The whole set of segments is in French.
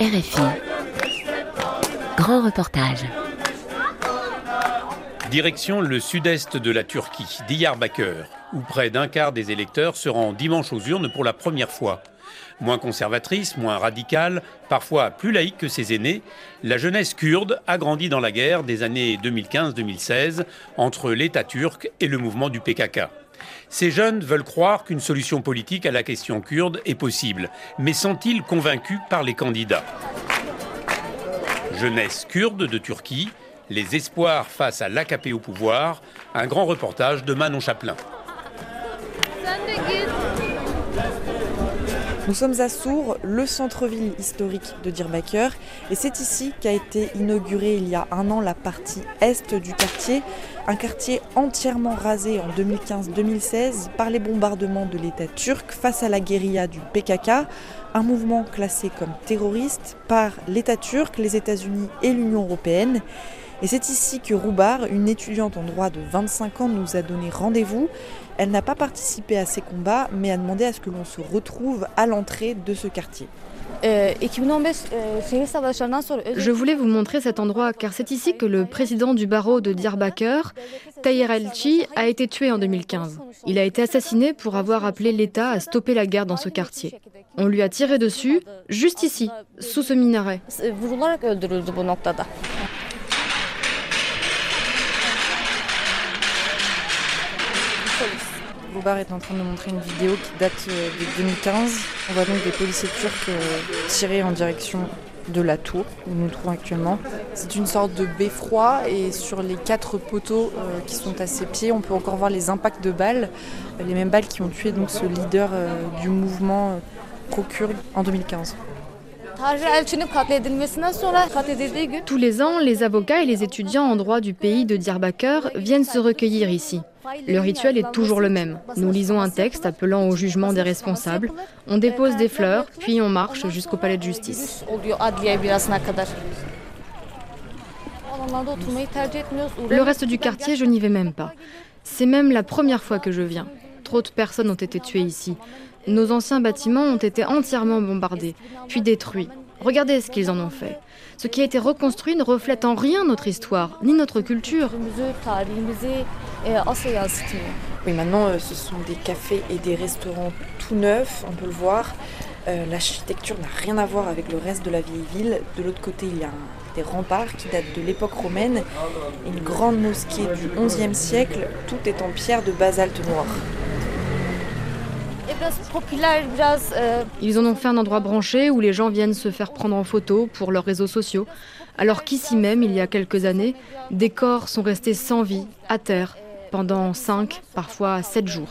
RFI. Grand reportage. Direction le sud-est de la Turquie, Diyarbakır, où près d'un quart des électeurs se rend dimanche aux urnes pour la première fois. Moins conservatrice, moins radicale, parfois plus laïque que ses aînés, la jeunesse kurde a grandi dans la guerre des années 2015-2016 entre l'État turc et le mouvement du PKK. Ces jeunes veulent croire qu'une solution politique à la question kurde est possible, mais sont-ils convaincus par les candidats? Jeunesse kurde de Turquie, les espoirs face à l'AKP au pouvoir, un grand reportage de Manon Chaplin. Nous sommes à Sour, le centre-ville historique de Diyarbakır, et c'est ici qu'a été inaugurée il y a un an la partie est du quartier, un quartier entièrement rasé en 2015-2016 par les bombardements de l'État turc face à la guérilla du PKK, un mouvement classé comme terroriste par l'État turc, les États-Unis et l'Union européenne. Et c'est ici que Roubar, une étudiante en droit de 25 ans, nous a donné rendez-vous. Elle n'a pas participé à ces combats, mais a demandé à ce que l'on se retrouve à l'entrée de ce quartier. Je voulais vous montrer cet endroit car c'est ici que le président du barreau de Diyarbakır, Tayyar Elchi, a été tué en 2015. Il a été assassiné pour avoir appelé l'État à stopper la guerre dans ce quartier. On lui a tiré dessus, juste ici, sous ce minaret. Roubar est en train de montrer une vidéo qui date euh, de 2015. On voit donc des policiers turcs euh, tirer en direction de la tour où nous nous trouvons actuellement. C'est une sorte de beffroi et sur les quatre poteaux euh, qui sont à ses pieds, on peut encore voir les impacts de balles, les mêmes balles qui ont tué donc ce leader du mouvement pro-kurde en 2015. Tous les ans, les avocats et les étudiants en droit du pays de Diyarbakır viennent se recueillir ici. Le rituel est toujours le même. Nous lisons un texte appelant au jugement des responsables, on dépose des fleurs, puis on marche jusqu'au palais de justice. Le reste du quartier, je n'y vais même pas. C'est même la première fois que je viens. Trop de personnes ont été tuées ici. Nos anciens bâtiments ont été entièrement bombardés, puis détruits. Regardez ce qu'ils en ont fait. Ce qui a été reconstruit ne reflète en rien notre histoire, ni notre culture. Oui, maintenant, euh, ce sont des cafés et des restaurants tout neufs, on peut le voir. Euh, l'architecture n'a rien à voir avec le reste de la vieille ville. De l'autre côté, il y a des remparts qui datent de l'époque romaine, une grande mosquée du XIe siècle. Tout est en pierre de basalte noir. Ils en ont fait un endroit branché où les gens viennent se faire prendre en photo pour leurs réseaux sociaux, alors qu'ici même, il y a quelques années, des corps sont restés sans vie, à terre, pendant 5, parfois 7 jours.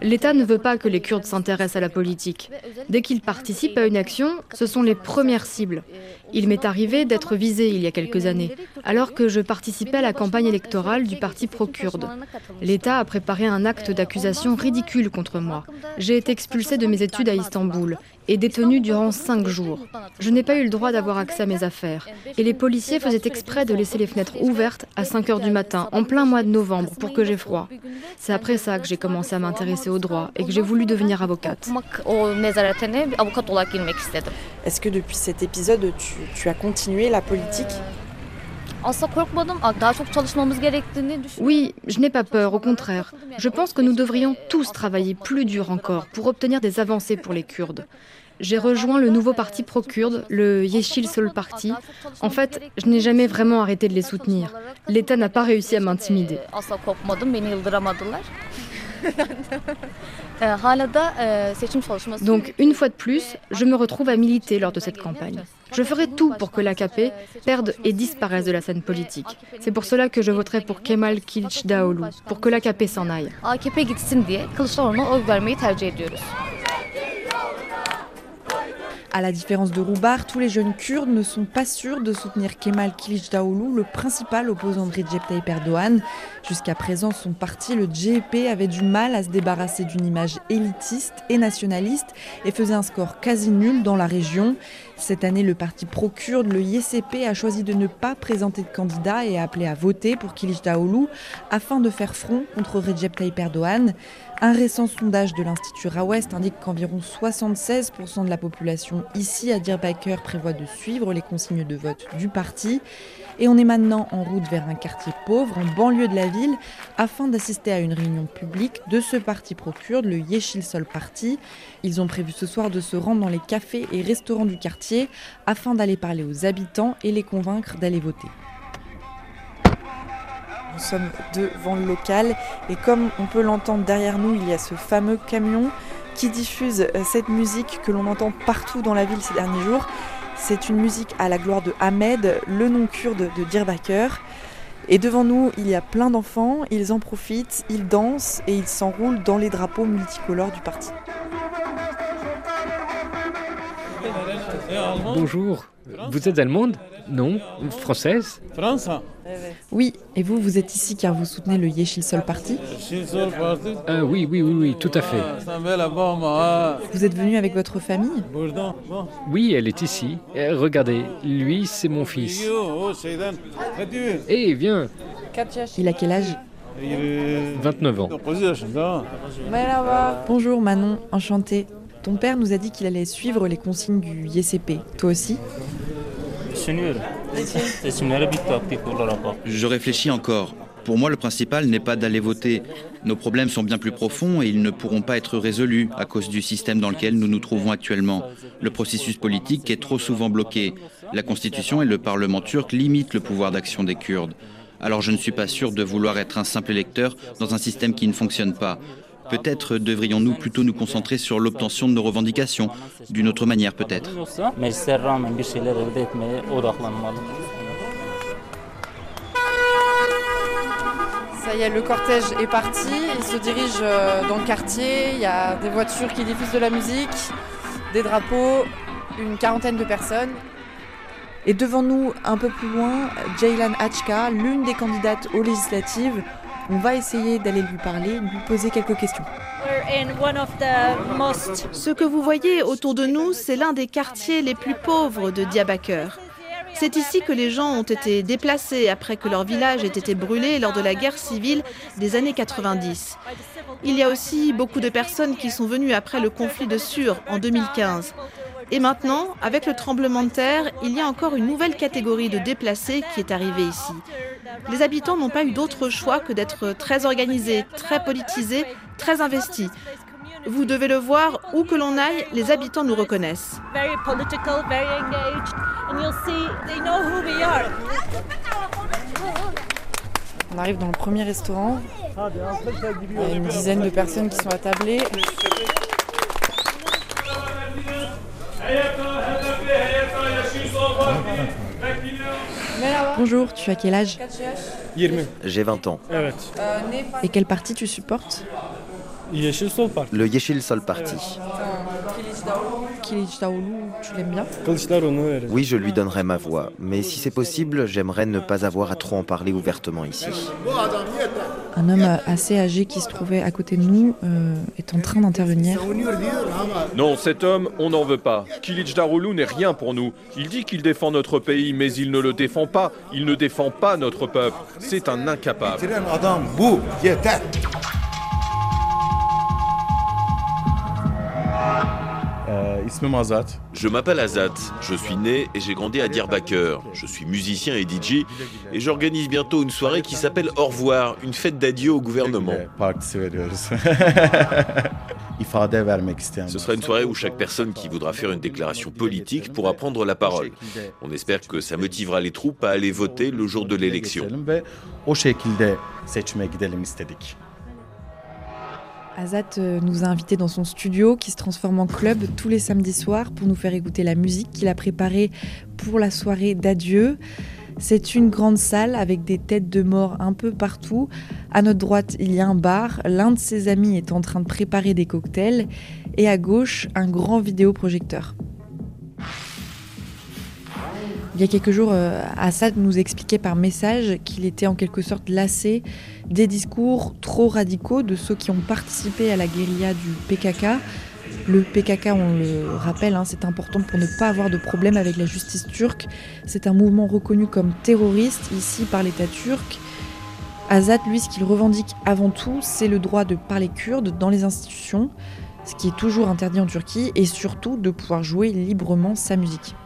L'État ne veut pas que les Kurdes s'intéressent à la politique. Dès qu'ils participent à une action, ce sont les premières cibles. Il m'est arrivé d'être visé il y a quelques années, alors que je participais à la campagne électorale du parti pro-kurde. L'État a préparé un acte d'accusation ridicule contre moi. J'ai été expulsé de mes études à Istanbul et détenu durant cinq jours. Je n'ai pas eu le droit d'avoir accès à mes affaires. Et les policiers faisaient exprès de laisser les fenêtres ouvertes à 5 heures du matin, en plein mois de novembre, pour que j'ai froid. C'est après ça que j'ai commencé à m'intéresser au droit et que j'ai voulu devenir avocate. Est-ce que depuis cet épisode, tu, tu as continué la politique oui, je n'ai pas peur, au contraire. Je pense que nous devrions tous travailler plus dur encore pour obtenir des avancées pour les Kurdes. J'ai rejoint le nouveau parti pro-kurde, le Yeşil Sol Party. En fait, je n'ai jamais vraiment arrêté de les soutenir. L'État n'a pas réussi à m'intimider. Donc, une fois de plus, je me retrouve à militer lors de cette campagne. Je ferai tout pour que l'AKP perde et disparaisse de la scène politique. C'est pour cela que je voterai pour Kemal Kılıçdaroğlu, pour que l'AKP s'en aille. À la différence de Roubar, tous les jeunes kurdes ne sont pas sûrs de soutenir Kemal Kılıçdaroğlu, le principal opposant de Recep Tayyip Erdogan. Jusqu'à présent, son parti, le CHP, avait du mal à se débarrasser d'une image élitiste et nationaliste et faisait un score quasi nul dans la région. Cette année, le parti pro-kurde, le YCP, a choisi de ne pas présenter de candidat et a appelé à voter pour Kılıçdaroğlu afin de faire front contre Recep Tayyip Erdogan. Un récent sondage de l'Institut Rawest indique qu'environ 76% de la population ici à Diyarbakir prévoit de suivre les consignes de vote du parti. Et on est maintenant en route vers un quartier pauvre, en banlieue de la ville, afin d'assister à une réunion publique de ce parti pro-kurde, le Yeshil Sol Party. Ils ont prévu ce soir de se rendre dans les cafés et restaurants du quartier afin d'aller parler aux habitants et les convaincre d'aller voter. Nous sommes devant le local et comme on peut l'entendre derrière nous, il y a ce fameux camion qui diffuse euh, cette musique que l'on entend partout dans la ville ces derniers jours. C'est une musique à la gloire de Ahmed, le nom kurde de Diyarbakir. Et devant nous, il y a plein d'enfants, ils en profitent, ils dansent et ils s'enroulent dans les drapeaux multicolores du parti. Bonjour, vous êtes allemande Non Française France Oui, et vous, vous êtes ici car vous soutenez le Yeshil Sol Party Ah oui, oui, oui, oui, tout à fait. Vous êtes venu avec votre famille Oui, elle est ici. Euh, regardez, lui, c'est mon fils. Eh, viens Il a quel âge 29 ans. Bonjour Manon, enchantée. Ton père nous a dit qu'il allait suivre les consignes du YCP. Toi aussi Je réfléchis encore. Pour moi, le principal n'est pas d'aller voter. Nos problèmes sont bien plus profonds et ils ne pourront pas être résolus à cause du système dans lequel nous nous trouvons actuellement. Le processus politique est trop souvent bloqué. La Constitution et le Parlement turc limitent le pouvoir d'action des Kurdes. Alors je ne suis pas sûr de vouloir être un simple électeur dans un système qui ne fonctionne pas. Peut-être devrions-nous plutôt nous concentrer sur l'obtention de nos revendications, d'une autre manière peut-être. Ça y est, le cortège est parti, il se dirige euh, dans le quartier, il y a des voitures qui diffusent de la musique, des drapeaux, une quarantaine de personnes. Et devant nous, un peu plus loin, Jaylan Achka, l'une des candidates aux législatives, on va essayer d'aller lui parler, lui poser quelques questions. Ce que vous voyez autour de nous, c'est l'un des quartiers les plus pauvres de Diyarbakir. C'est ici que les gens ont été déplacés après que leur village ait été brûlé lors de la guerre civile des années 90. Il y a aussi beaucoup de personnes qui sont venues après le conflit de Sur en 2015. Et maintenant, avec le tremblement de terre, il y a encore une nouvelle catégorie de déplacés qui est arrivée ici. Les habitants n'ont pas eu d'autre choix que d'être très organisés, très politisés, très investis. Vous devez le voir, où que l'on aille, les habitants nous reconnaissent. On arrive dans le premier restaurant. Il y a une dizaine de personnes qui sont attablées. Bonjour, tu as quel âge J'ai 20 ans. Et quel parti tu supportes Le Yeshil Sol Party. Kilic Daoulou, tu l'aimes bien Oui, je lui donnerai ma voix, mais si c'est possible, j'aimerais ne pas avoir à trop en parler ouvertement ici. Un homme assez âgé qui se trouvait à côté de nous euh, est en train d'intervenir. Non, cet homme, on n'en veut pas. Kilic Darulu n'est rien pour nous. Il dit qu'il défend notre pays, mais il ne le défend pas. Il ne défend pas notre peuple. C'est un incapable. Je m'appelle Azat, je suis né et j'ai grandi à Diyarbakir. Je suis musicien et DJ et j'organise bientôt une soirée qui s'appelle Au revoir, une fête d'adieu au gouvernement. Ce sera une soirée où chaque personne qui voudra faire une déclaration politique pourra prendre la parole. On espère que ça motivera les troupes à aller voter le jour de l'élection. Azat euh, nous a invités dans son studio qui se transforme en club tous les samedis soirs pour nous faire écouter la musique qu'il a préparée pour la soirée d'adieu. C'est une grande salle avec des têtes de mort un peu partout. À notre droite, il y a un bar. L'un de ses amis est en train de préparer des cocktails. Et à gauche, un grand vidéoprojecteur. Il y a quelques jours, euh, Assad nous expliquait par message qu'il était en quelque sorte lassé des discours trop radicaux de ceux qui ont participé à la guérilla du PKK. Le PKK, on le rappelle, hein, c'est important pour ne pas avoir de problème avec la justice turque. C'est un mouvement reconnu comme terroriste ici par l'État turc. Azad, lui, ce qu'il revendique avant tout, c'est le droit de parler kurde dans les institutions, ce qui est toujours interdit en Turquie, et surtout de pouvoir jouer librement sa musique.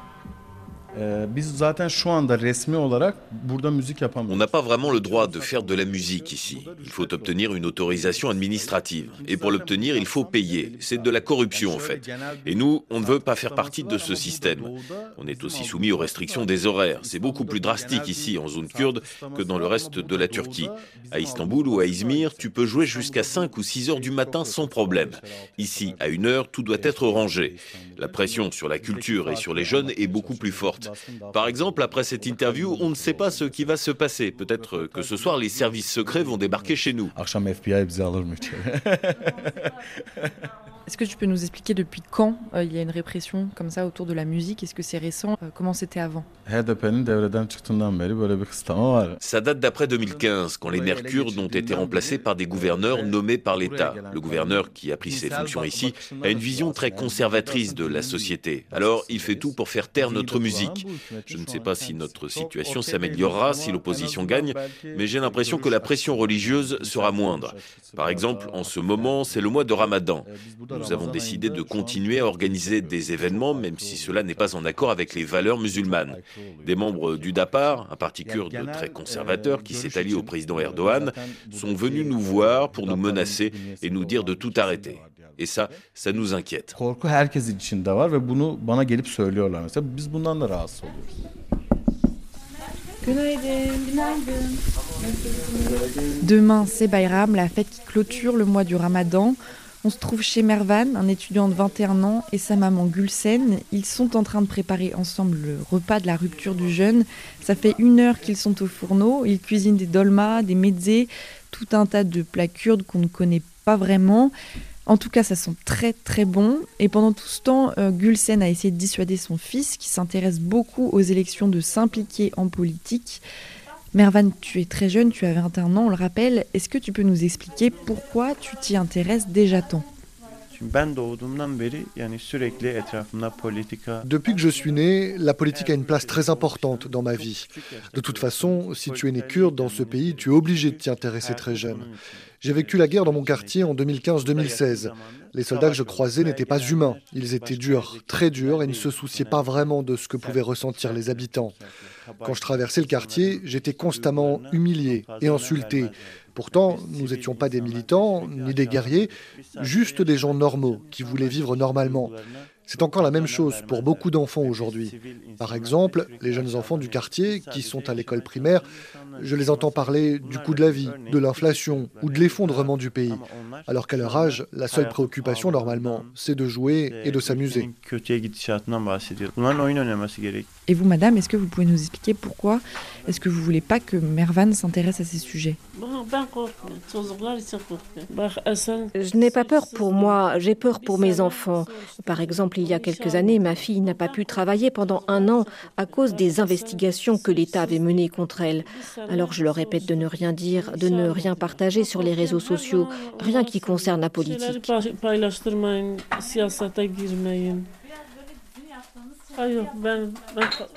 On n'a pas vraiment le droit de faire de la musique ici. Il faut obtenir une autorisation administrative. Et pour l'obtenir, il faut payer. C'est de la corruption en fait. Et nous, on ne veut pas faire partie de ce système. On est aussi soumis aux restrictions des horaires. C'est beaucoup plus drastique ici en zone kurde que dans le reste de la Turquie. À Istanbul ou à Izmir, tu peux jouer jusqu'à 5 ou 6 heures du matin sans problème. Ici, à une heure, tout doit être rangé. La pression sur la culture et sur les jeunes est beaucoup plus forte. Par exemple, après cette interview, on ne sait pas ce qui va se passer. Peut-être que ce soir, les services secrets vont débarquer chez nous. Est-ce que tu peux nous expliquer depuis quand euh, il y a une répression comme ça autour de la musique? Est-ce que c'est récent? Euh, Comment c'était avant? Ça date d'après 2015, quand les maires kurdes ont été remplacés par des gouverneurs nommés par l'État. Le gouverneur qui a pris ses fonctions ici a une vision très conservatrice de la société. Alors il fait tout pour faire taire notre musique. Je ne sais pas si notre situation s'améliorera si l'opposition gagne, mais j'ai l'impression que la pression religieuse sera moindre. Par exemple, en ce moment, c'est le mois de Ramadan. Nous avons décidé de continuer à organiser des événements, même si cela n'est pas en accord avec les valeurs musulmanes. Des membres du DAPAR, un parti kurde très conservateur qui s'est allié au président Erdogan, sont venus nous voir pour nous menacer et nous dire de tout arrêter. Et ça, ça nous inquiète. Demain, c'est Bayram, la fête qui clôture le mois du Ramadan. On se trouve chez Mervan, un étudiant de 21 ans, et sa maman Gulsen. Ils sont en train de préparer ensemble le repas de la rupture du jeûne. Ça fait une heure qu'ils sont au fourneau. Ils cuisinent des dolmas, des mezzés, tout un tas de plats kurdes qu'on ne connaît pas vraiment. En tout cas, ça sent très très bon. Et pendant tout ce temps, euh, Gulsen a essayé de dissuader son fils, qui s'intéresse beaucoup aux élections, de s'impliquer en politique. Mervan, tu es très jeune, tu as 21 ans, on le rappelle. Est-ce que tu peux nous expliquer pourquoi tu t'y intéresses déjà tant? Ben Depuis que je suis né, la politique a une place très importante dans ma vie. De toute façon, si tu es né kurde dans ce pays, tu es obligé de t'y intéresser très jeune. J'ai vécu la guerre dans mon quartier en 2015-2016. Les soldats que je croisais n'étaient pas humains. Ils étaient durs, très durs, et ne se souciaient pas vraiment de ce que pouvaient ressentir les habitants. Quand je traversais le quartier, j'étais constamment humilié et insulté. Pourtant, nous n'étions pas des militants, ni des guerriers, juste des gens normaux qui voulaient vivre normalement. C'est encore la même chose pour beaucoup d'enfants aujourd'hui. Par exemple, les jeunes enfants du quartier qui sont à l'école primaire, je les entends parler du coût de la vie, de l'inflation ou de l'effondrement du pays. Alors qu'à leur âge, la seule préoccupation normalement, c'est de jouer et de s'amuser. Et vous, madame, est-ce que vous pouvez nous expliquer pourquoi est-ce que vous voulez pas que Mervan s'intéresse à ces sujets? Je n'ai pas peur pour moi, j'ai peur pour mes enfants. Par exemple, il y a quelques années, ma fille n'a pas pu travailler pendant un an à cause des investigations que l'État avait menées contre elle. Alors je leur répète de ne rien dire, de ne rien partager sur les réseaux sociaux, rien qui concerne la politique.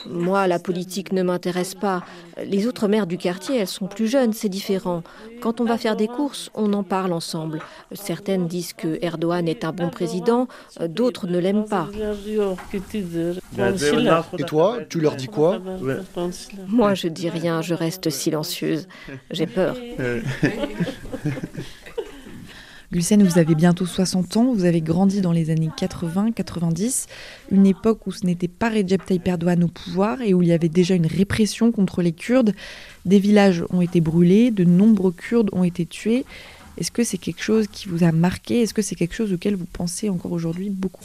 Moi, la politique ne m'intéresse pas. Les autres mères du quartier, elles sont plus jeunes, c'est différent. Quand on va faire des courses, on en parle ensemble. Certaines disent que Erdogan est un bon président, d'autres ne l'aiment pas. Et toi, tu leur dis quoi Moi, je dis rien, je reste silencieuse. J'ai peur. Gulsen, vous avez bientôt 60 ans, vous avez grandi dans les années 80-90, une époque où ce n'était pas Recep Tayyip au pouvoir et où il y avait déjà une répression contre les Kurdes. Des villages ont été brûlés, de nombreux Kurdes ont été tués. Est-ce que c'est quelque chose qui vous a marqué? Est-ce que c'est quelque chose auquel vous pensez encore aujourd'hui beaucoup?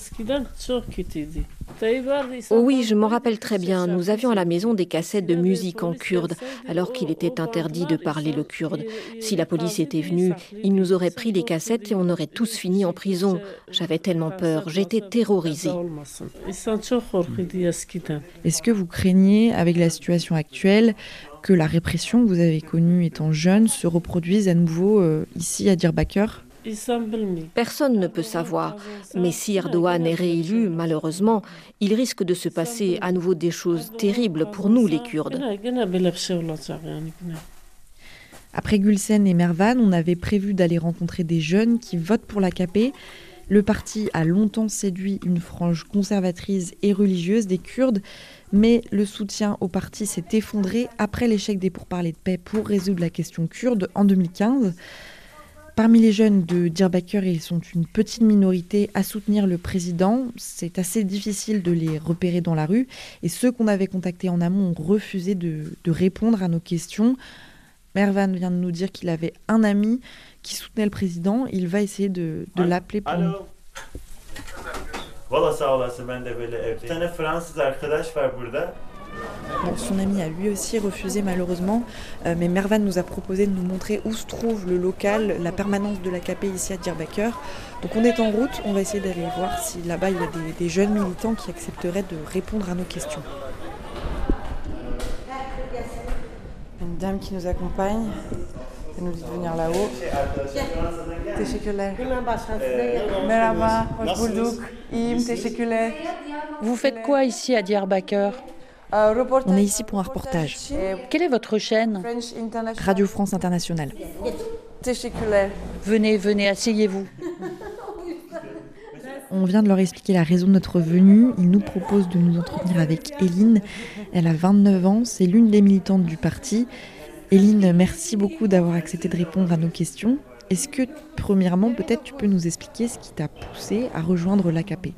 Oh oui, je m'en rappelle très bien. Nous avions à la maison des cassettes de musique en kurde, alors qu'il était interdit de parler le kurde. Si la police était venue, ils nous auraient pris les cassettes et on aurait tous fini en prison. J'avais tellement peur, j'étais terrorisée. Est-ce que vous craignez, avec la situation actuelle, que la répression que vous avez connue étant jeune se reproduise à nouveau euh, ici à Diyarbakir Personne ne peut savoir, mais si Erdogan est réélu, malheureusement, il risque de se passer à nouveau des choses terribles pour nous, les Kurdes. Après Gulsen et Mervan, on avait prévu d'aller rencontrer des jeunes qui votent pour l'AKP. Le parti a longtemps séduit une frange conservatrice et religieuse des Kurdes, mais le soutien au parti s'est effondré après l'échec des pourparlers de paix pour résoudre la question kurde en 2015. Parmi les jeunes de Diyarbakir, ils sont une petite minorité à soutenir le président. C'est assez difficile de les repérer dans la rue. Et ceux qu'on avait contactés en amont ont refusé de, de répondre à nos questions. Mervan vient de nous dire qu'il avait un ami qui soutenait le président. Il va essayer de, de l'appeler pour. Bon, son ami a lui aussi refusé malheureusement, euh, mais Mervan nous a proposé de nous montrer où se trouve le local, la permanence de l'AKP ici à Diyarbakir. Donc on est en route, on va essayer d'aller voir si là-bas il y a des, des jeunes militants qui accepteraient de répondre à nos questions. Une dame qui nous accompagne, elle nous dit de venir là-haut. Teşekkürler. Merhaba, hoş bulduk. İyiyim, teşekkürler. Vous faites quoi ici à Diyarbakir On est ici pour un reportage. Quelle est votre chaîne Radio France Internationale. Venez, venez, asseyez-vous. On vient de leur expliquer la raison de notre venue. Ils nous proposent de nous entretenir avec Eline. Elle a 29 ans, c'est l'une des militantes du parti. Eline, merci beaucoup d'avoir accepté de répondre à nos questions. Est-ce que, premièrement, peut-être tu peux nous expliquer ce qui t'a poussé à rejoindre l'AKP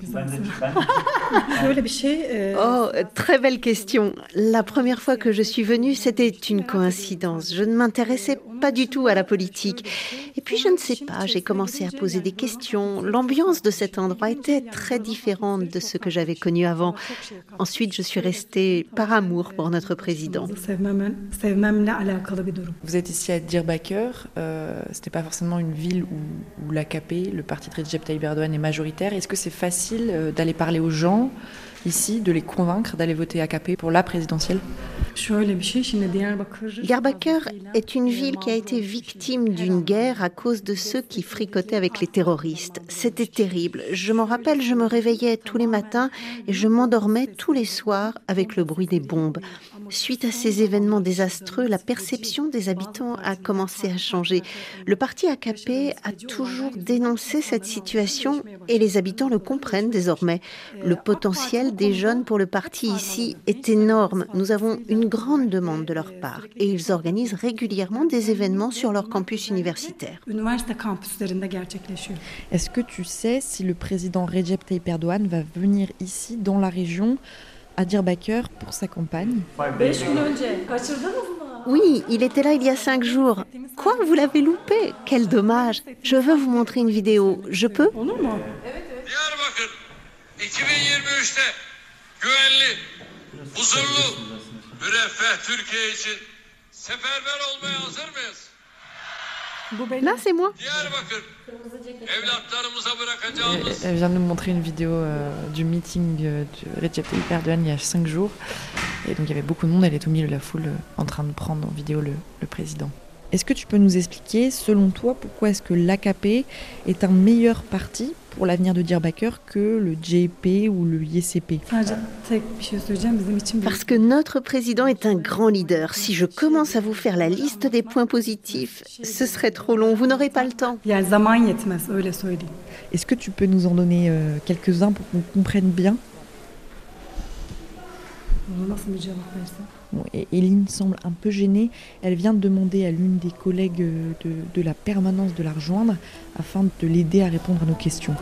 Oh, très belle question. La première fois que je suis venue, c'était une coïncidence. Je ne m'intéressais pas du tout à la politique. Et puis, je ne sais pas, j'ai commencé à poser des questions. L'ambiance de cet endroit était très différente de ce que j'avais connu avant. Ensuite, je suis restée par amour pour notre président. Vous êtes ici à Diyarbakir. Euh, C'était pas forcément une ville où, où l'AKP, le parti de Recep Tayyip Erdogan, est majoritaire. Est-ce que c'est facile euh, d'aller parler aux gens ici, de les convaincre d'aller voter AKP pour la présidentielle Diyarbakir est une ville qui a été victime d'une guerre à cause de ceux qui fricotaient avec les terroristes. C'était terrible. Je m'en rappelle, je me réveillais tous les matins et je m'endormais tous les soirs avec le bruit des bombes. Suite à ces événements désastreux, la perception des habitants a commencé à changer. Le parti AKP a toujours dénoncé cette situation et les habitants le comprennent désormais. Le potentiel des jeunes pour le parti ici est énorme. Nous avons une grande demande de leur part et ils organisent régulièrement des événements sur leur campus universitaire. Est-ce que tu sais si le président Recep Tayyip Erdogan va venir ici, dans la région, à Diyarbakir pour sa campagne Oui, il était là il y a cinq jours. Quoi, vous l'avez loupé? Quel dommage. Je veux vous montrer une vidéo. Je peux? Diyarbakır 2023'te güvenli, huzurlu, müreffeh Türkiye için seferber olmaya hazır mıyız? Là, c'est moi. Elle vient de nous montrer une vidéo euh, du meeting euh, de Recep Tayyip Erdogan il y a cinq jours. Et donc il y avait beaucoup de monde, elle est au milieu de la foule euh, en train de prendre en vidéo le, le président. Est-ce que tu peux nous expliquer, selon toi, pourquoi est-ce que l'AKP est un meilleur parti pour l'avenir de Diyarbakir que le JP ou le YCP Parce que notre président est un grand leader. Si je commence à vous faire la liste des points positifs, ce serait trop long. Vous n'aurez pas le temps. Est-ce que tu peux nous en donner euh, quelques-uns pour qu'on comprenne bien? Et Eline semble un peu gênée. Elle vient de demander à l'une des collègues euh, de, la permanence de la rejoindre afin de l'aider à répondre à nos questions.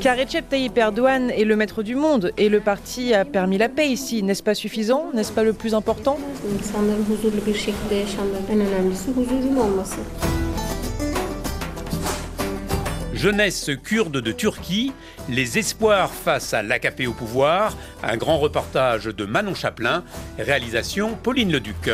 Car Recep Tayyip est le maître du monde et le parti a permis la paix ici. N'est-ce pas suffisant? N'est-ce pas le plus important? Jeunesse kurde de Turquie, les espoirs face à l'AKP au pouvoir, un grand reportage de Manon Chaplin, réalisation Pauline Leduc.